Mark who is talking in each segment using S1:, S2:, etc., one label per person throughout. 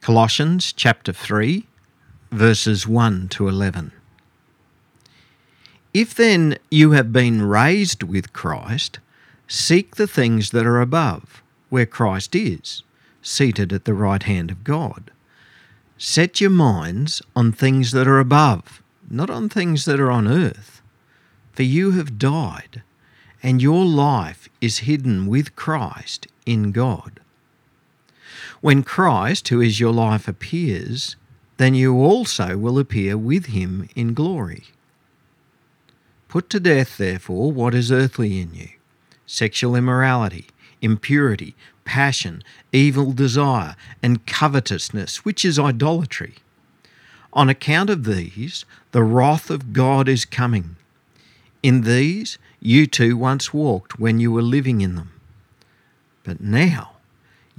S1: Colossians chapter 3, verses 1 to 11. If then you have been raised with Christ, seek the things that are above, where Christ is, seated at the right hand of God. Set your minds on things that are above, not on things that are on earth. For you have died, and your life is hidden with Christ in God. When Christ, who is your life, appears, then you also will appear with him in glory. Put to death, therefore, what is earthly in you sexual immorality, impurity, passion, evil desire, and covetousness, which is idolatry. On account of these, the wrath of God is coming. In these you too once walked when you were living in them. But now,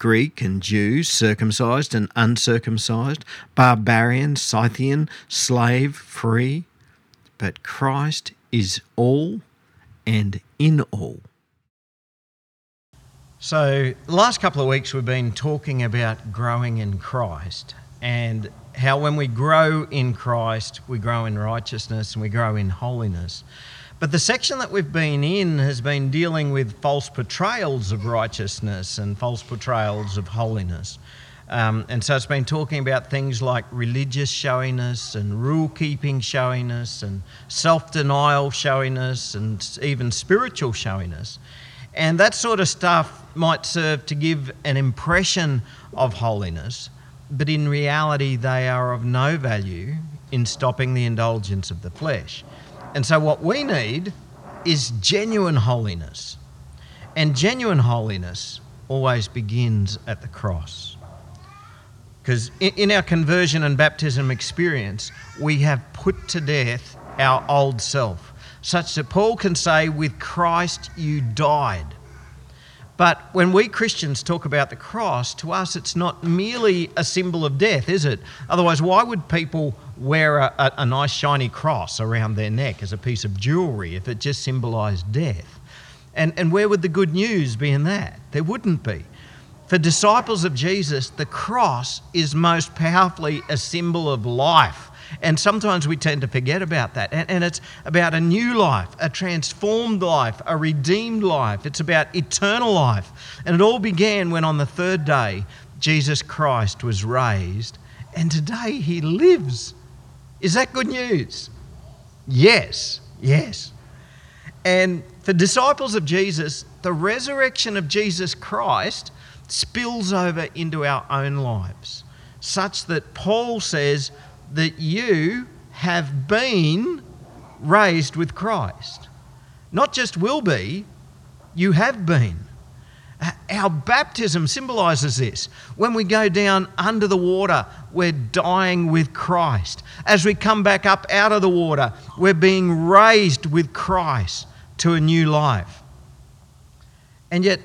S1: Greek and Jew, circumcised and uncircumcised, barbarian, Scythian, slave, free. But Christ is all and in all. So, last couple of weeks we've been talking about growing in Christ and how when we grow in Christ, we grow in righteousness and we grow in holiness. But the section that we've been in has been dealing with false portrayals of righteousness and false portrayals of holiness. Um, and so it's been talking about things like religious showiness and rule keeping showiness and self denial showiness and even spiritual showiness. And that sort of stuff might serve to give an impression of holiness, but in reality, they are of no value in stopping the indulgence of the flesh. And so, what we need is genuine holiness. And genuine holiness always begins at the cross. Because in our conversion and baptism experience, we have put to death our old self, such that Paul can say, With Christ you died. But when we Christians talk about the cross, to us it's not merely a symbol of death, is it? Otherwise, why would people wear a, a, a nice shiny cross around their neck as a piece of jewellery if it just symbolised death? And, and where would the good news be in that? There wouldn't be. For disciples of Jesus, the cross is most powerfully a symbol of life and sometimes we tend to forget about that. And, and, it's about a new life, a transformed life, a redeemed life. It's about eternal life. And it all began when on the third day, Jesus Christ was raised. And today he lives. Is that good news? Yes, yes. And for disciples of Jesus, the resurrection of Jesus Christ spills over into our own lives, such that Paul says, that you have been raised with Christ. Not just will be, you have been. Our baptism symbolizes this. When we go down under the water, we're dying with Christ. As we come back up out of the water, we're being raised with Christ to a new life. And yet,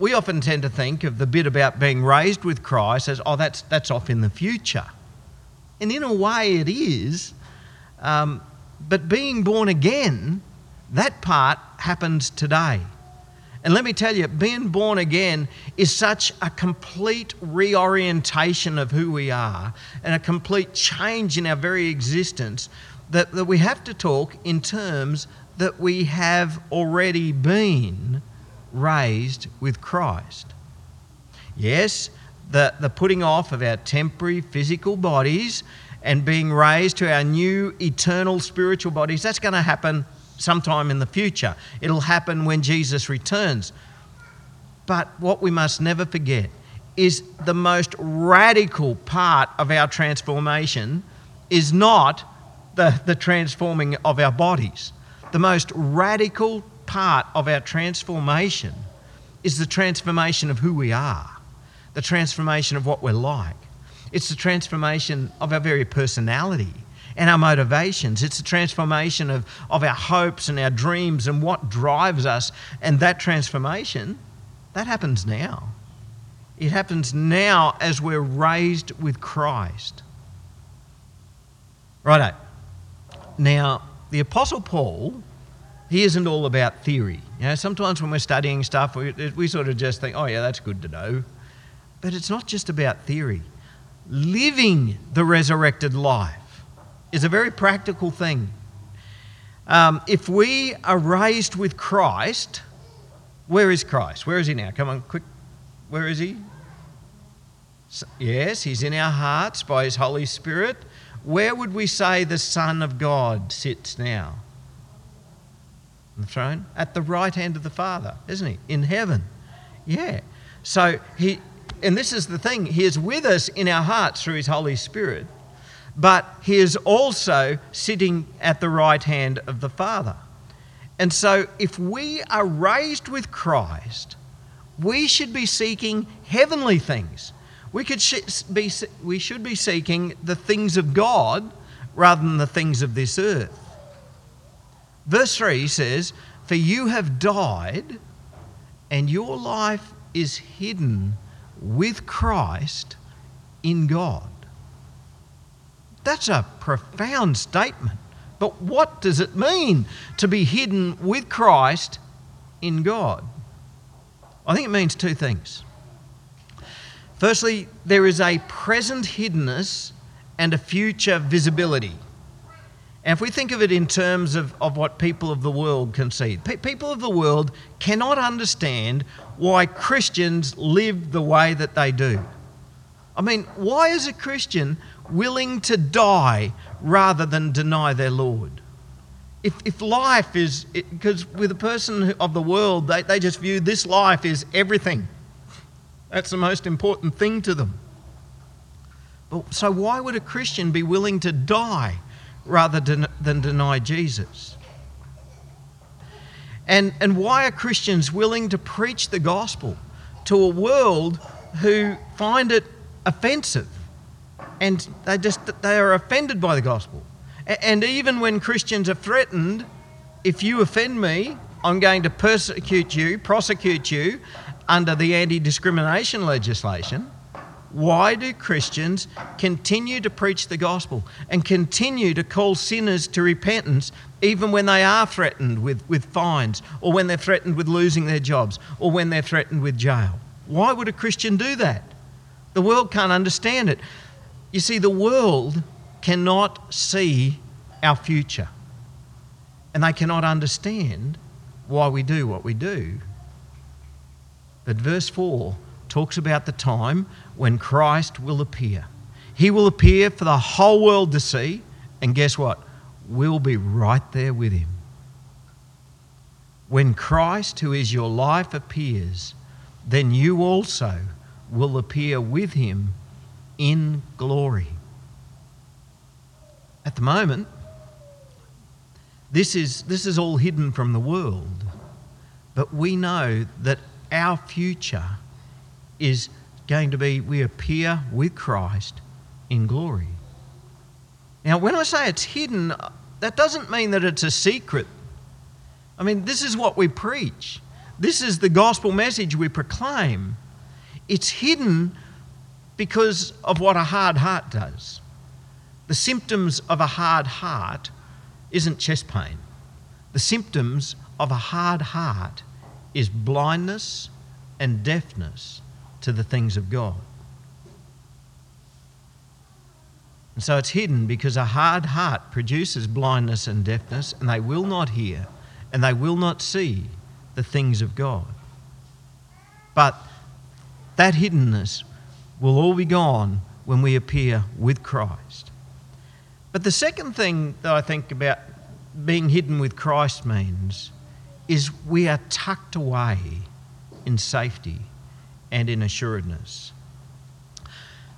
S1: we often tend to think of the bit about being raised with Christ as, oh, that's, that's off in the future. And in a way, it is. Um, but being born again, that part happens today. And let me tell you, being born again is such a complete reorientation of who we are and a complete change in our very existence that, that we have to talk in terms that we have already been raised with Christ. Yes, the, the putting off of our temporary physical bodies and being raised to our new eternal spiritual bodies, that's going to happen sometime in the future. It'll happen when Jesus returns. But what we must never forget is the most radical part of our transformation is not the, the transforming of our bodies. The most radical part of our transformation is the transformation of who we are the transformation of what we're like. It's the transformation of our very personality. and our motivations. It's the transformation of, of our hopes and our dreams and what drives us. And that transformation, that happens now. It happens now as we're raised with Christ. Righto. Now, the Apostle Paul, he isn't all about theory. You know, sometimes when we're studying stuff, we, we sort of just think, oh, yeah, that's good to know. But it's not just about theory. Living the resurrected life is a very practical thing. Um, if we are raised with Christ, where is Christ? Where is he now? Come on, quick. Where is he? Yes, he's in our hearts by his Holy Spirit. Where would we say the Son of God sits now? The throne? At the right hand of the Father, isn't he? In heaven. Yeah. So he, and this is the thing, he is with us in our hearts through his Holy Spirit, but he is also sitting at the right hand of the Father. And so if we are raised with Christ, we should be seeking heavenly things. We, could be, we should be seeking the things of God rather than the things of this earth. Verse 3 says, For you have died, and your life is hidden with Christ in God. That's a profound statement. But what does it mean to be hidden with Christ in God? I think it means two things. Firstly, there is a present hiddenness and a future visibility. And if we think of it in terms of, of what people of the world can see, pe- people of the world cannot understand why Christians live the way that they do. I mean, why is a Christian willing to die rather than deny their Lord? If, if life is, because with a person of the world, they, they just view this life is everything. That's the most important thing to them. But, so, why would a Christian be willing to die rather than, deny Jesus? And, and why are Christians willing to preach the gospel to a world who find it offensive? And they just they are offended by the gospel. And even when Christians are threatened, if you offend me, I'm going to persecute you, prosecute you, under the anti discrimination legislation, why do Christians continue to preach the gospel and continue to call sinners to repentance even when they are threatened with, with fines or when they're threatened with losing their jobs or when they're threatened with jail? Why would a Christian do that? The world can't understand it. You see, the world cannot see our future and they cannot understand why we do what we do. But verse 4 talks about the time when Christ will appear. He will appear for the whole world to see, and guess what? We'll be right there with him. When Christ, who is your life, appears, then you also will appear with him in glory. At the moment, this is, this is all hidden from the world, but we know that our future is going to be we appear with Christ in glory. Now, when I say it's hidden, that doesn't mean that it's a secret. I mean, this is what we preach, this is the gospel message we proclaim. It's hidden because of what a hard heart does. The symptoms of a hard heart isn't chest pain. The symptoms of a hard heart is blindness and deafness to the things of God. And so it's hidden because a hard heart produces blindness and deafness, and they will not hear and they will not see the things of God. But that hiddenness will all be gone when we appear with Christ. But the second thing that I think about being hidden with Christ means is we are tucked away in safety and in assuredness.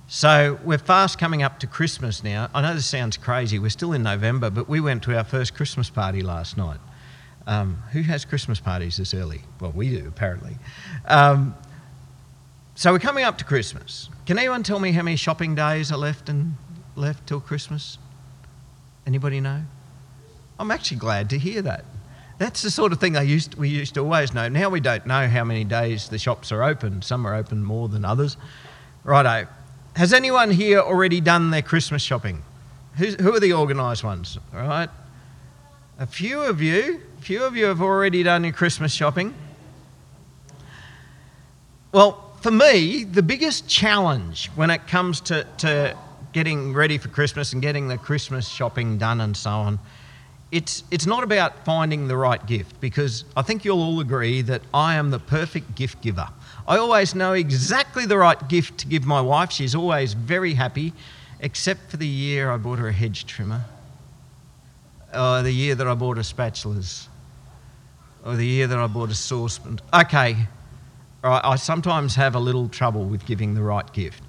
S1: So we're fast coming up to Christmas now. I know this sounds crazy. We're still in November, but we went to our first Christmas party last night. Um, who has Christmas parties this early? Well, we do, apparently. Um, so we're coming up to Christmas. Can anyone tell me how many shopping days are left and left till Christmas? Anybody know? I'm actually glad to hear that. That's the sort of thing I used, we used to always know. Now we don't know how many days the shops are open. Some are open more than others. Righto. Has anyone here already done their Christmas shopping? Who's, who are the organised ones? All right. A few of you, a few of you have already done your Christmas shopping. Well, for me, the biggest challenge when it comes to, to getting ready for Christmas and getting the Christmas shopping done and so on, it's, it's not about finding the right gift because I think you'll all agree that I am the perfect gift giver. I always know exactly the right gift to give my wife. She's always very happy, except for the year I bought her a hedge trimmer, or the year that I bought her spatulas, or the year that I bought a saucepan. Okay, right, I sometimes have a little trouble with giving the right gift.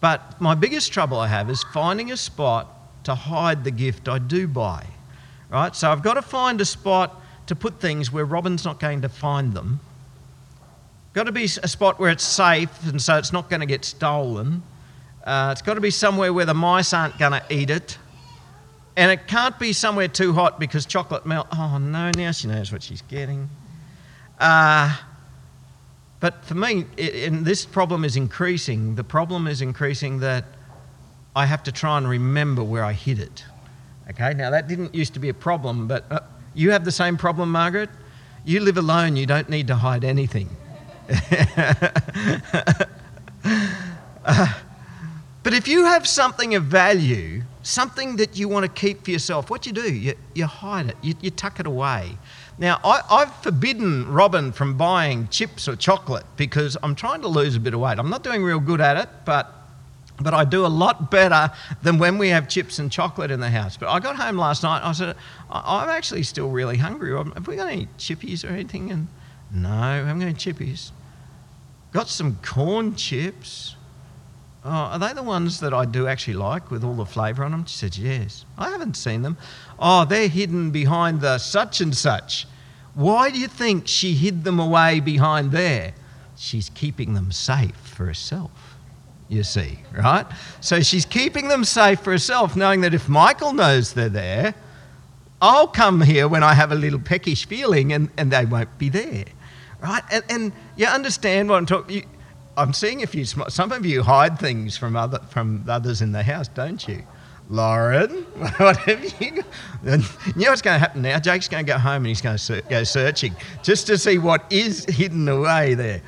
S1: But my biggest trouble I have is finding a spot to hide the gift I do buy. Right? So I've got to find a spot to put things where Robin's not going to find them. Got to be a spot where it's safe and so it's not going to get stolen. Uh, it's got to be somewhere where the mice aren't going to eat it. And it can't be somewhere too hot because chocolate melt. Oh no, now she knows what she's getting. Uh, but for me, it, and this problem is increasing, the problem is increasing that I have to try and remember where I hid it. Okay, now that didn't used to be a problem, but uh, you have the same problem, Margaret? You live alone, you don't need to hide anything. uh, but if you have something of value, something that you want to keep for yourself, what you do, you, you hide it, you, you tuck it away. Now, I, have forbidden Robin from buying chips or chocolate because I'm trying to lose a bit of weight. I'm not doing real good at it, but, but I do a lot better than when we have chips and chocolate in the house. But I got home last night I said, I'm actually still really hungry. Have we got any chippies or anything? And no, I haven't got any chippies. Got some corn chips. Oh, are they the ones that I do actually like with all the flavour on them? She said, Yes. I haven't seen them. Oh, they're hidden behind the such and such. Why do you think she hid them away behind there? She's keeping them safe for herself, you see, right? So she's keeping them safe for herself, knowing that if Michael knows they're there, I'll come here when I have a little peckish feeling and, and they won't be there, right? And, and you understand what I'm talking I'm seeing if you, some of you hide things from, other, from others in the house, don't you? Lauren, what have you got? You know what's going to happen now? Jake's going to go home and he's going to go searching just to see what is hidden away there.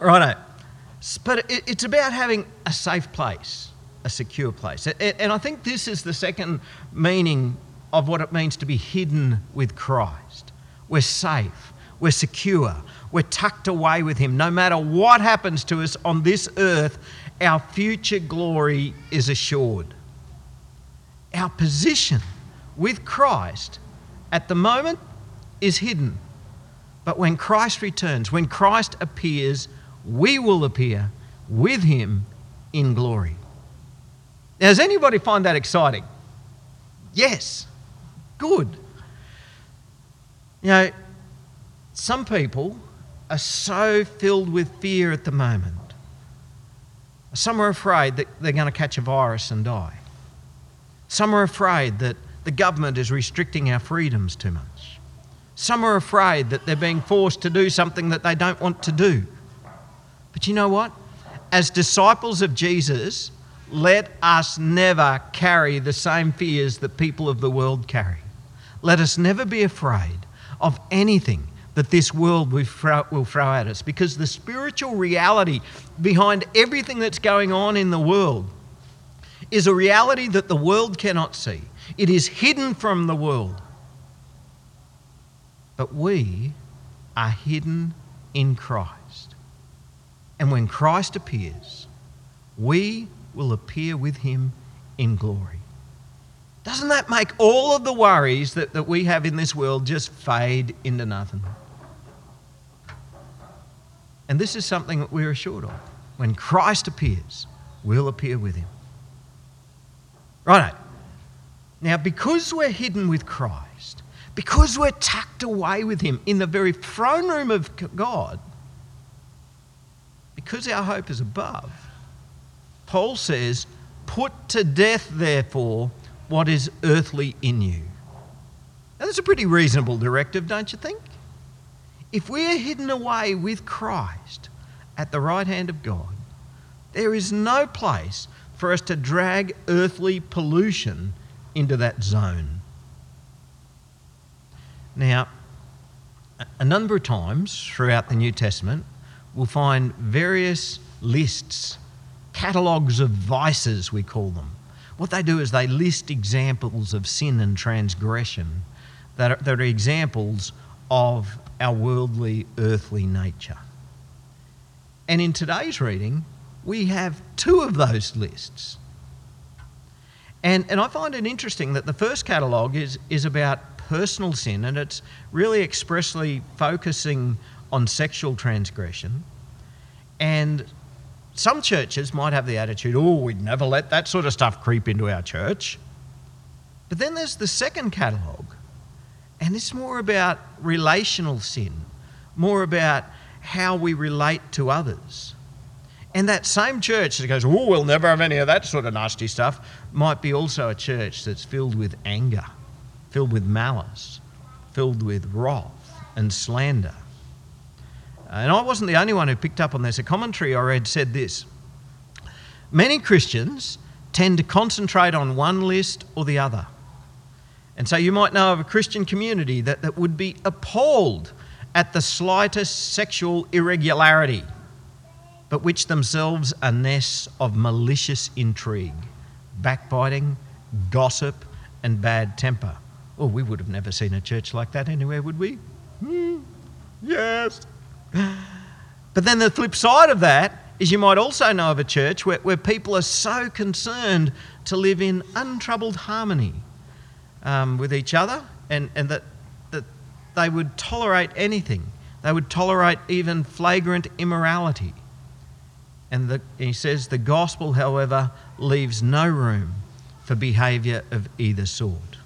S1: Righto. But it's about having a safe place, a secure place. And I think this is the second meaning of what it means to be hidden with Christ. We're safe, we're secure, we're tucked away with Him. No matter what happens to us on this earth, our future glory is assured our position with Christ at the moment is hidden. But when Christ returns, when Christ appears, we will appear with him in glory. Does anybody find that exciting? Yes. Good. You know, some people are so filled with fear at the moment. Some are afraid that they're going to catch a virus and die. Some are afraid that the government is restricting our freedoms too much. Some are afraid that they're being forced to do something that they don't want to do. But you know what? As disciples of Jesus, let us never carry the same fears that people of the world carry. Let us never be afraid of anything that this world will throw, at us because the spiritual reality behind everything that's going on in the world is a reality that the world cannot see. It is hidden from the world. But we are hidden in Christ. And when Christ appears, we will appear with him in glory. Doesn't that make all of the worries that, that we have in this world just fade into nothing? And this is something that we're assured of. When Christ appears, we'll appear with him. Right. Now, because we're hidden with Christ, because we're tucked away with Him in the very throne room of God, because our hope is above, Paul says, Put to death, therefore, what is earthly in you. Now, that's a pretty reasonable directive, don't you think? If we're hidden away with Christ at the right hand of God, there is no place for us to drag earthly pollution into that zone. Now, a number of times throughout the New Testament, we'll find various lists, catalogues of vices, we call them. What they do is they list examples of sin and transgression that are, that are examples of our worldly, earthly nature. And in today's reading, we have two of those lists. And, and I find it interesting that the first catalogue is, is about personal sin and it's really expressly focusing on sexual transgression. And some churches might have the attitude, oh, we'd never let that sort of stuff creep into our church. But then there's the second catalogue, and it's more about relational sin, more about how we relate to others. And that same church that goes, oh, we'll never have any of that sort of nasty stuff, might be also a church that's filled with anger, filled with malice, filled with wrath and slander. And I wasn't the only one who picked up on this. A commentary I read said this Many Christians tend to concentrate on one list or the other. And so you might know of a Christian community that, that would be appalled at the slightest sexual irregularity, but which themselves are nests of malicious intrigue, backbiting, gossip, and bad temper. Oh, we would have never seen a church like that anywhere, would we? Hmm. Yes. But then the flip side of that is you might also know of a church where, where people are so concerned to live in untroubled harmony um, with each other and, and that, that they would tolerate anything. They would tolerate even flagrant immorality. And the, he says the gospel, however, leaves no room for behaviour of either sort.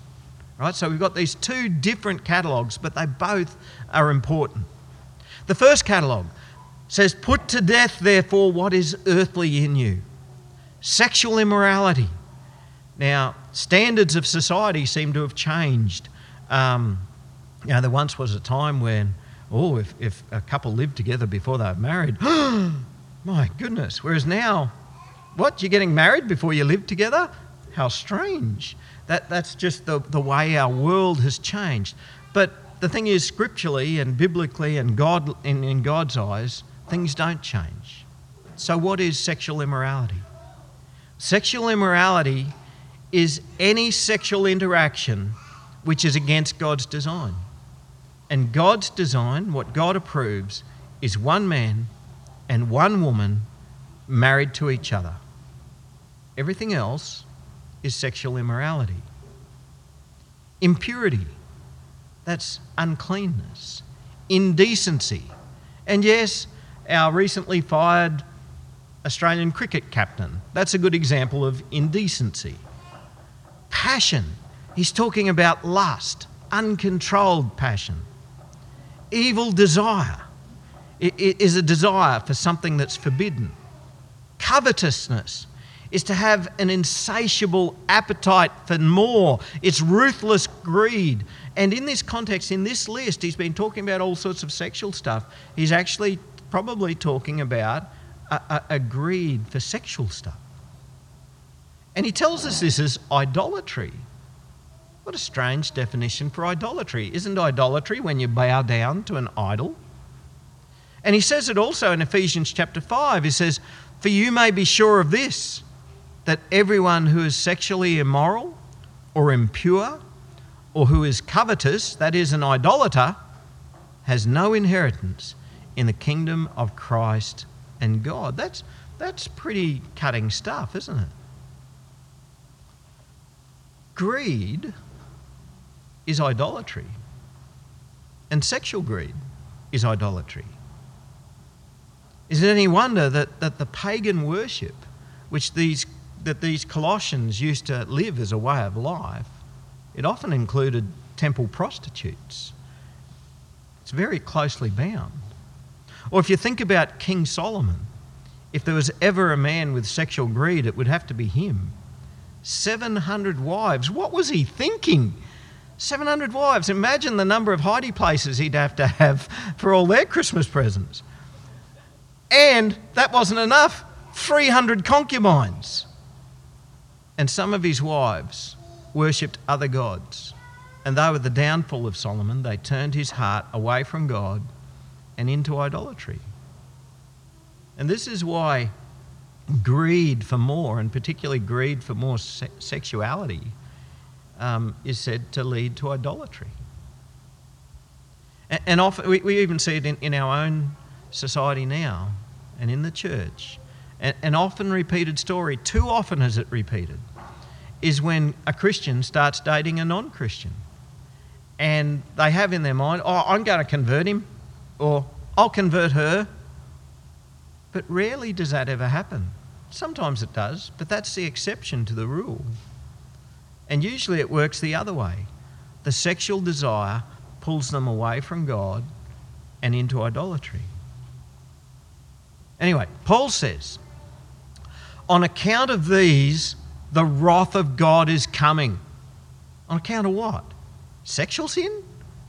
S1: Right? So we've got these two different catalogues, but they both are important. The first catalogue says, Put to death, therefore, what is earthly in you sexual immorality. Now, standards of society seem to have changed. Um, you know, there once was a time when, oh, if, if a couple lived together before they were married, my goodness. Whereas now, what? You're getting married before you live together? How strange. That, that's just the, the way our world has changed. But the thing is, scripturally and biblically and God, in, in God's eyes, things don't change. So, what is sexual immorality? Sexual immorality is any sexual interaction which is against God's design. And God's design, what God approves, is one man and one woman married to each other. Everything else is sexual immorality. Impurity that's uncleanness, indecency. And yes, our recently fired Australian cricket captain, that's a good example of indecency. Passion, he's talking about lust, uncontrolled passion. Evil desire it is a desire for something that's forbidden. Covetousness is to have an insatiable appetite for more. It's ruthless greed. And in this context, in this list, he's been talking about all sorts of sexual stuff. He's actually probably talking about a, a, a greed for sexual stuff. And he tells us this is idolatry. What a strange definition for idolatry. Isn't idolatry when you bow down to an idol? And he says it also in Ephesians chapter 5. He says, For you may be sure of this that everyone who is sexually immoral or impure or who is covetous, that is, an idolater, has no inheritance in the kingdom of Christ and God. That's, that's pretty cutting stuff, isn't it? Greed is idolatry, and sexual greed is idolatry. Is it any wonder that, that the pagan worship, which these that these Colossians used to live as a way of life, it often included temple prostitutes. It's very closely bound. Or if you think about King Solomon, if there was ever a man with sexual greed, it would have to be him. 700 wives. What was he thinking? 700 wives. Imagine the number of hidey places he'd have to have for all their Christmas presents. And that wasn't enough 300 concubines. And some of his wives worshipped other gods. And they were the downfall of Solomon. They turned his heart away from God and into idolatry. And this is why greed for more, and particularly greed for more se- sexuality, um, is said to lead to idolatry. And, and often we, we, even see it in, in, our own society now and in the church. And, an often repeated story, too often is it repeated, is when a Christian starts dating a non Christian. And they have in their mind, oh, I'm going to convert him, or I'll convert her. But rarely does that ever happen. Sometimes it does, but that's the exception to the rule. And usually it works the other way. The sexual desire pulls them away from God and into idolatry. Anyway, Paul says, on account of these, the wrath of God is coming. On account of what? Sexual sin?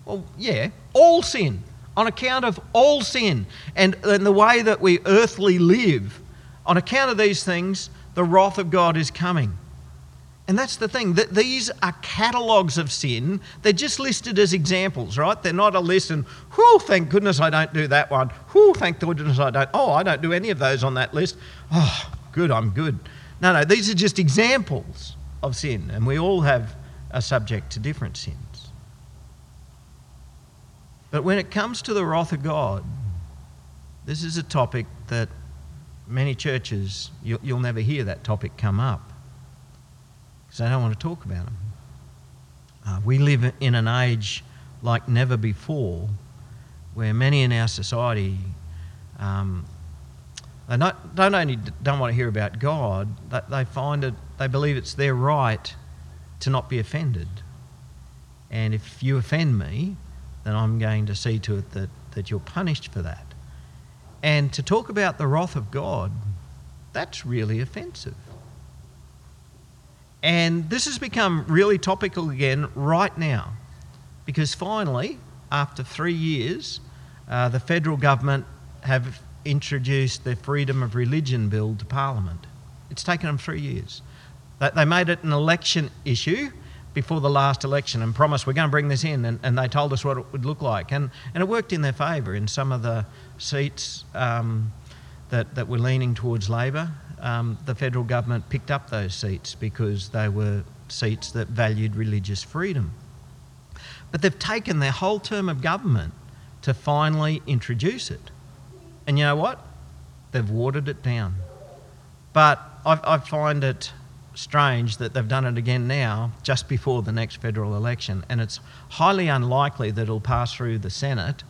S1: Well, yeah, all sin. On account of all sin and, and the way that we earthly live on account of these things, the wrath of God is coming. And that's the thing, that these are catalogues of sin. They're just listed as examples, right? They're not a list and, whew, thank goodness I don't do that one. Whew, thank goodness I don't. Oh, I don't do any of those on that list. Oh, good, I'm good. No, no, these are just examples of sin, and we all have a subject to different sins. But when it comes to the wrath of God, this is a topic that many churches, you'll, you'll never hear that topic come up because they don't want to talk about them. Uh, we live in an age like never before where many in our society um, they not, don't only don't want to hear about God, they find it, they believe it's their right to not be offended. And if you offend me, then I'm going to see to it that, that you're punished for that. And to talk about the wrath of God, that's really offensive. And this has become really topical again right now because finally, after three years, uh, the federal government have introduced the Freedom of Religion Bill to Parliament. It's taken them three years. They made it an election issue before the last election and promised we're going to bring this in, and, and they told us what it would look like. And, and it worked in their favour in some of the seats um, that, that were leaning towards Labor. Um, the federal government picked up those seats because they were seats that valued religious freedom. But they've taken their whole term of government to finally introduce it. And you know what? They've watered it down. But I, I find it strange that they've done it again now, just before the next federal election, and it's highly unlikely that it'll pass through the Senate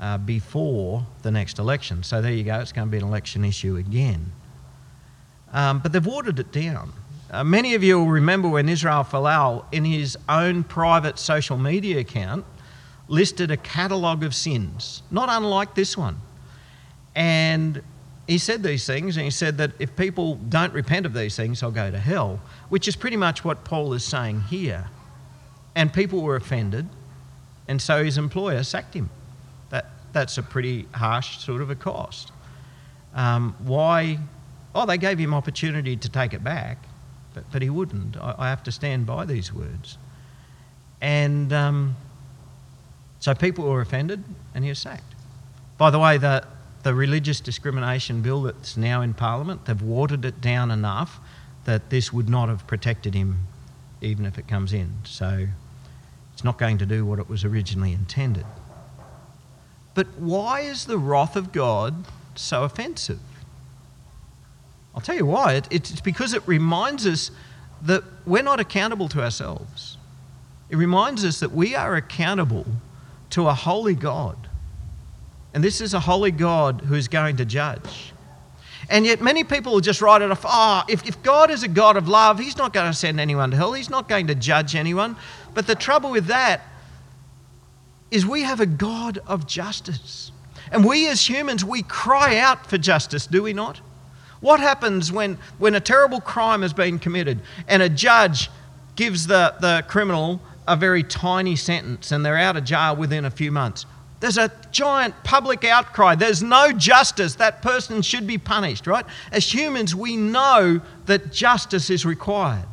S1: uh, before the next election. So there you go, it's going to be an election issue again. Um, but they've watered it down. Uh, many of you will remember when Israel Folau, in his own private social media account, listed a catalogue of sins, not unlike this one. And he said these things, and he said that if people don't repent of these things, they'll go to hell, which is pretty much what Paul is saying here. And people were offended, and so his employer sacked him. That, that's a pretty harsh sort of a cost. Um, why? Oh, they gave him opportunity to take it back, but, but he wouldn't. I, I have to stand by these words. And um, so people were offended, and he was sacked. By the way, the, the religious discrimination bill that's now in Parliament, they've watered it down enough that this would not have protected him even if it comes in. So it's not going to do what it was originally intended. But why is the wrath of God so offensive? I'll tell you why. It's because it reminds us that we're not accountable to ourselves. It reminds us that we are accountable to a holy God and this is a holy God who is going to judge. And yet, many people will just write it off. Ah, oh, if, if God is a God of love, He's not going to send anyone to hell. He's not going to judge anyone. But the trouble with that is we have a God of justice. And we as humans, we cry out for justice, do we not? What happens when, when a terrible crime has been committed and a judge gives the, the criminal a very tiny sentence and they're out of jail within a few months? There's a giant public outcry. There's no justice. That person should be punished, right? As humans, we know that justice is required.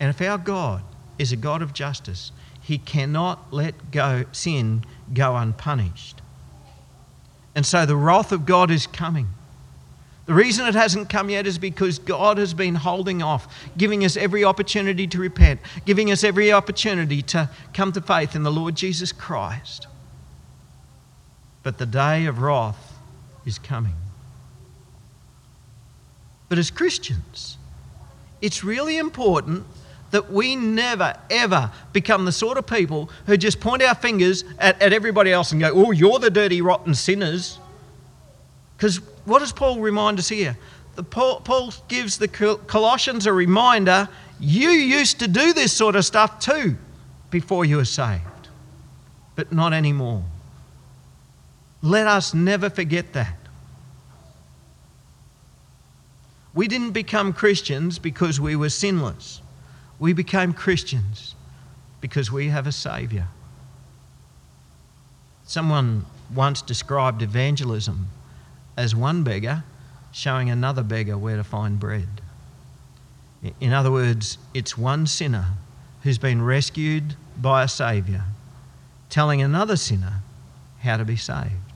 S1: And if our God is a God of justice, he cannot let go sin go unpunished. And so the wrath of God is coming. The reason it hasn't come yet is because God has been holding off, giving us every opportunity to repent, giving us every opportunity to come to faith in the Lord Jesus Christ. But the day of wrath is coming. But as Christians, it's really important that we never, ever become the sort of people who just point our fingers at, at everybody else and go, oh, you're the dirty, rotten sinners. Because what does Paul remind us here? The, Paul, Paul gives the Colossians a reminder you used to do this sort of stuff too before you were saved, but not anymore. Let us never forget that. We didn't become Christians because we were sinless. We became Christians because we have a Saviour. Someone once described evangelism as one beggar showing another beggar where to find bread. In other words, it's one sinner who's been rescued by a Saviour telling another sinner how to be saved.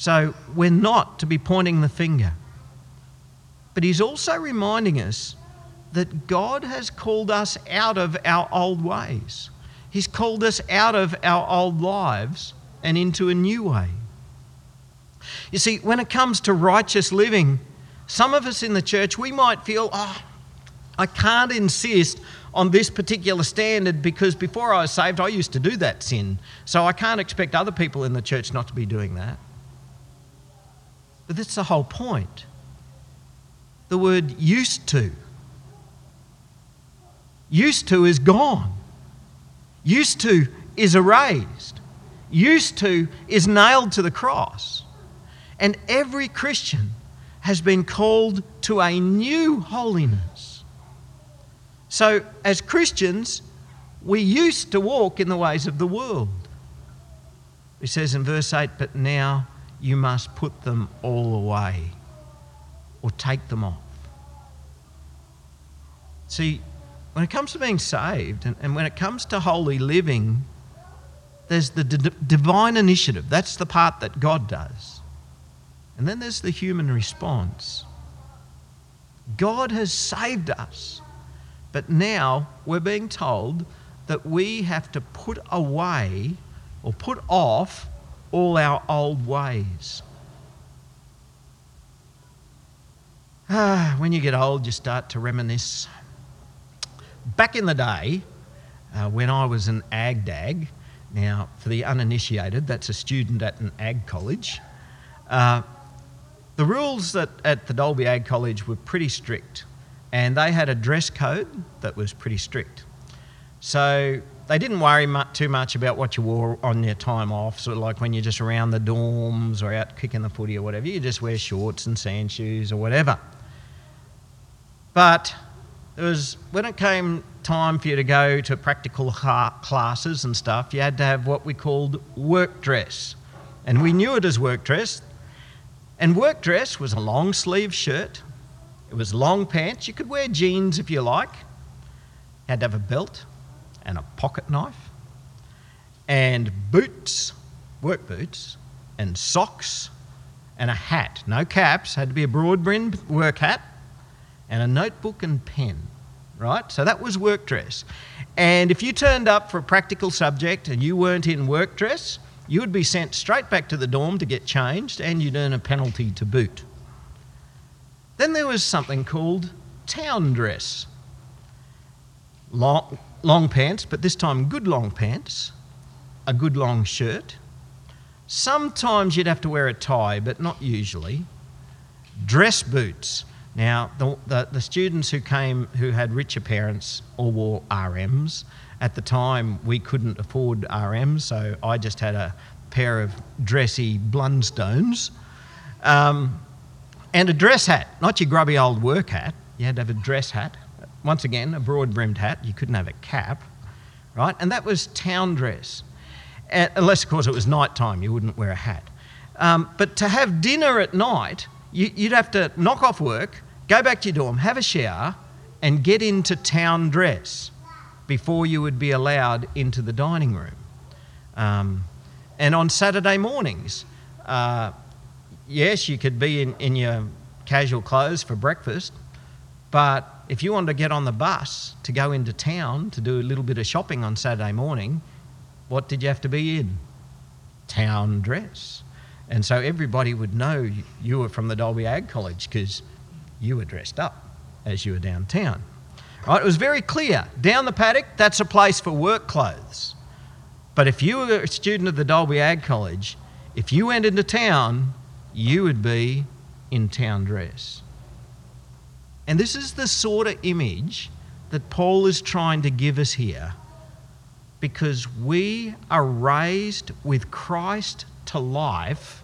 S1: So we're not to be pointing the finger. But he's also reminding us that God has called us out of our old ways. He's called us out of our old lives and into a new way. You see, when it comes to righteous living, some of us in the church, we might feel, oh, I can't insist on this particular standard because before I was saved, I used to do that sin. So I can't expect other people in the church not to be doing that. But that's the whole point. The word used to Used to is gone. Used to is erased. Used to is nailed to the cross. And every Christian has been called to a new holiness. So, as Christians, we used to walk in the ways of the world. He says in verse 8, but now you must put them all away or take them off. See, when it comes to being saved and, and when it comes to holy living, there's the d- divine initiative. That's the part that God does. And then there's the human response. God has saved us, but now we're being told that we have to put away or put off all our old ways. Ah, when you get old, you start to reminisce back in the day, uh, when I was an ag dag, now for the uninitiated, that's a student at an ag college, uh, the rules that, at the Dalby Ag College were pretty strict, and they had a dress code that was pretty strict. So they didn't worry much, too much about what you wore on your time off, sort of like when you're just around the dorms or out kicking the footy or whatever, you just wear shorts and sand shoes or whatever. But it was when it came time for you to go to practical classes and stuff, you had to have what we called work dress. And we knew it as work dress. And work dress was a long sleeve shirt, it was long pants. You could wear jeans if you like. Had to have a belt and a pocket knife, and boots, work boots, and socks, and a hat. No caps, had to be a broad brimmed work hat, and a notebook and pen right? So that was work dress. And if you turned up for a practical subject and you weren't in work dress, you would be sent straight back to the dorm to get changed and you'd earn a penalty to boot. Then there was something called town dress. Long, long pants, but this time good long pants, a good long shirt. Sometimes you'd have to wear a tie, but not usually. Dress boots. Now, the, the, the, students who came who had richer parents all wore RMs. At the time, we couldn't afford RMs, so I just had a pair of dressy Blundstones. Um, and a dress hat, not your grubby old work hat. You had to have a dress hat. Once again, a broad brimmed hat. You couldn't have a cap, right? And that was town dress. unless, of course, it was night time, you wouldn't wear a hat. Um, but to have dinner at night, you, you'd have to knock off work, go back to your dorm, have a shower, and get into town dress before you would be allowed into the dining room. Um, and on Saturday mornings, uh, yes, you could be in, in your casual clothes for breakfast, but if you wanted to get on the bus to go into town to do a little bit of shopping on Saturday morning, what did you have to be in? Town dress. And so everybody would know you were from the Dalby Ag College because you were dressed up as you were downtown. Right? It was very clear. Down the paddock, that's a place for work clothes. But if you were a student of the Dalby Ag College, if you went into town, you would be in town dress. And this is the sort of image that Paul is trying to give us here because we are raised with Christ to life.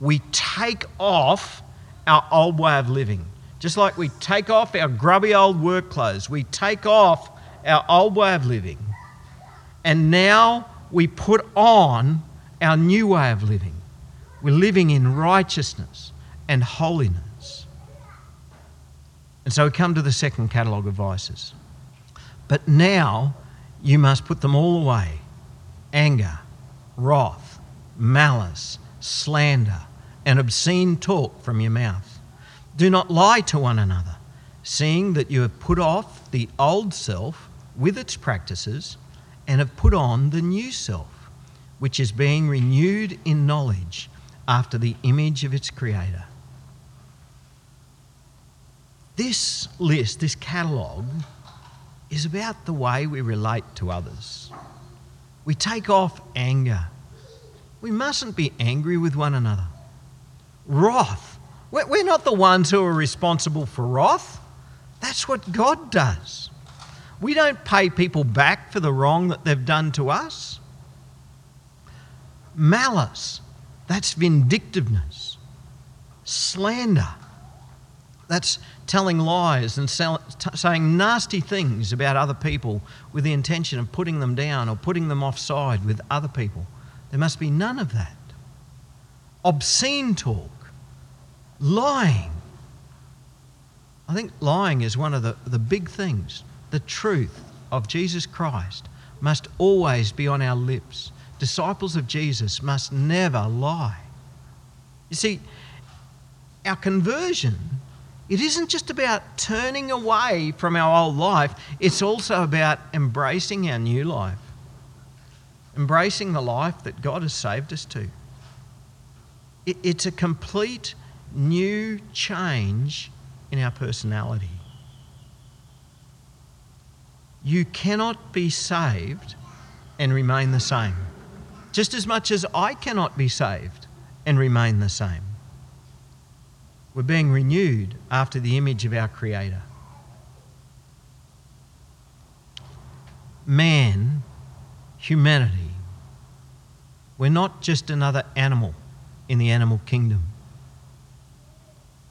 S1: We take off our old way of living. Just like we take off our grubby old work clothes, we take off our old way of living, and now we put on our new way of living. We're living in righteousness and holiness. And so we come to the second catalogue of vices. But now you must put them all away anger, wrath, malice, slander, and obscene talk from your mouth. Do not lie to one another, seeing that you have put off the old self with its practices and have put on the new self, which is being renewed in knowledge after the image of its creator. This list, this catalogue, is about the way we relate to others. We take off anger. We mustn't be angry with one another. Wrath we're not the ones who are responsible for wrath. That's what God does. We don't pay people back for the wrong that they've done to us. Malice, that's vindictiveness. Slander, that's telling lies and saying nasty things about other people with the intention of putting them down or putting them offside with other people. There must be none of that. Obscene talk, lying. I think lying is one of the, the big things. The truth of Jesus Christ must always be on our lips. Disciples of Jesus must never lie. You see, our conversion, it isn't just about turning away from our old life, it's also about embracing our new life, embracing the life that God has saved us to. It's a complete new change in our personality. You cannot be saved and remain the same, just as much as I cannot be saved and remain the same. We're being renewed after the image of our Creator. Man, humanity, we're not just another animal in the animal kingdom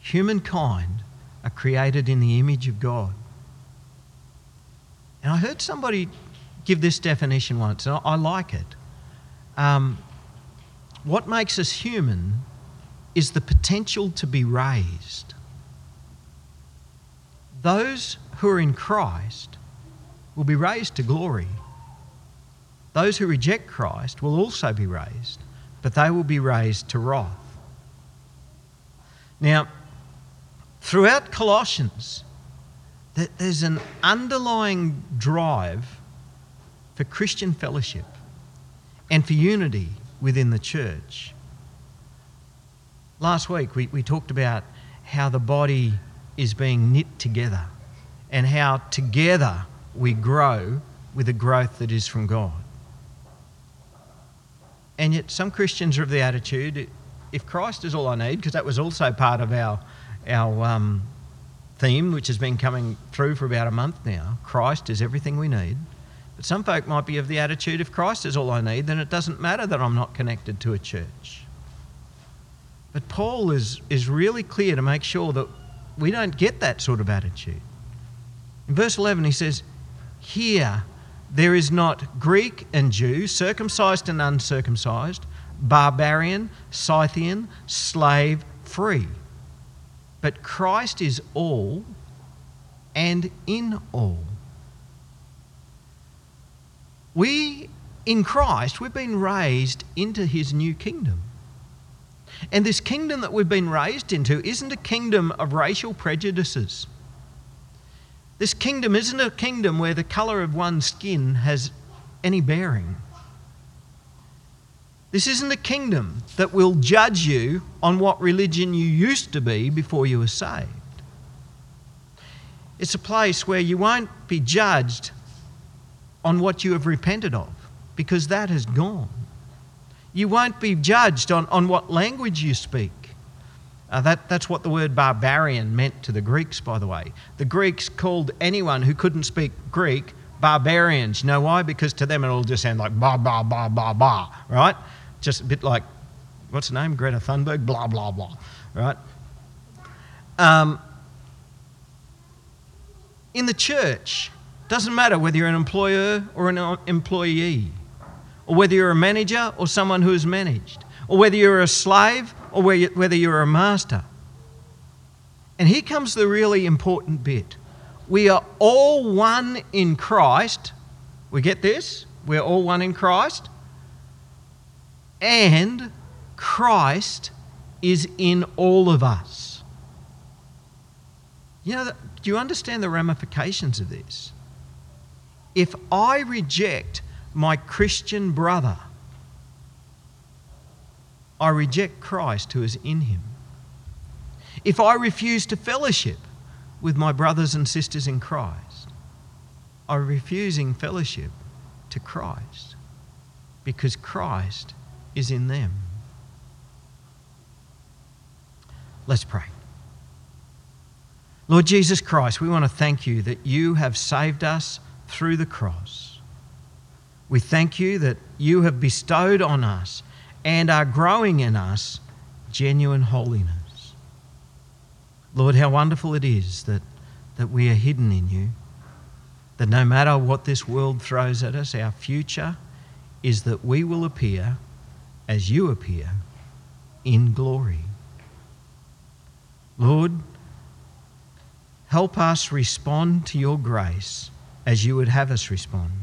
S1: humankind are created in the image of God. And I heard somebody give this definition once, and I, like it. Um, what makes us human is the potential to be raised. Those who are in Christ will be raised to glory. Those who reject Christ will also be raised, but they will be raised to wrath. Now, throughout Colossians there's an underlying drive for Christian fellowship and for unity within the church. Last week we, we talked about how the body is being knit together and how together we grow with a growth that is from God. And yet, some Christians are of the attitude if Christ is all I need, because that was also part of our our um, theme, which has been coming through for about a month now Christ is everything we need. But some folk might be of the attitude if Christ is all I need, then it doesn't matter that I'm not connected to a church. But Paul is, is really clear to make sure that we don't get that sort of attitude. In verse 11, he says, Here there is not Greek and Jew, circumcised and uncircumcised, barbarian, Scythian, slave, free. But Christ is all and in all. We, in Christ, we've been raised into his new kingdom. And this kingdom that we've been raised into isn't a kingdom of racial prejudices. This kingdom isn't a kingdom where the colour of one's skin has any bearing. This isn't a kingdom that will judge you on what religion you used to be before you were saved. It's a place where you won't be judged on what you have repented of, because that has gone. You won't be judged on, on what language you speak. Uh, that, that's what the word barbarian meant to the Greeks, by the way. The Greeks called anyone who couldn't speak Greek barbarians. You know why? Because to them it all just sounded like ba, ba, ba, ba, ba, right? Just a bit like, what's the name? Greta Thunberg? Blah, blah, blah, right? Um, in the church, doesn't matter whether you're an employer or an employee, or whether you're a manager or someone who is managed, or whether you're a slave or whether you're a master. And here comes the really important bit. We are all one in Christ. We get this? We're all one in Christ. And Christ is in all of us. You know, do you understand the ramifications of this? If I reject my Christian brother, I reject Christ who is in him. If I refuse to fellowship with my brothers and sisters in Christ, I'm refusing fellowship to Christ because Christ is in them. Let's pray. Lord Jesus Christ, we want to thank you that you have saved us through the cross. We thank you that you have bestowed on us and are growing in us genuine holiness. Lord, how wonderful it is that, that we are hidden in you, that no matter what this world throws at us, our future is that we will appear as you appear in glory. Lord, Help us respond to your grace as you would have us respond.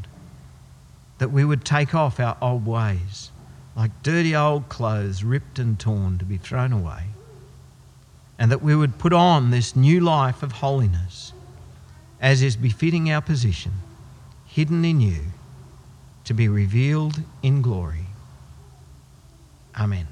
S1: That we would take off our old ways, like dirty old clothes ripped and torn to be thrown away. And that we would put on this new life of holiness, as is befitting our position, hidden in you, to be revealed in glory. Amen.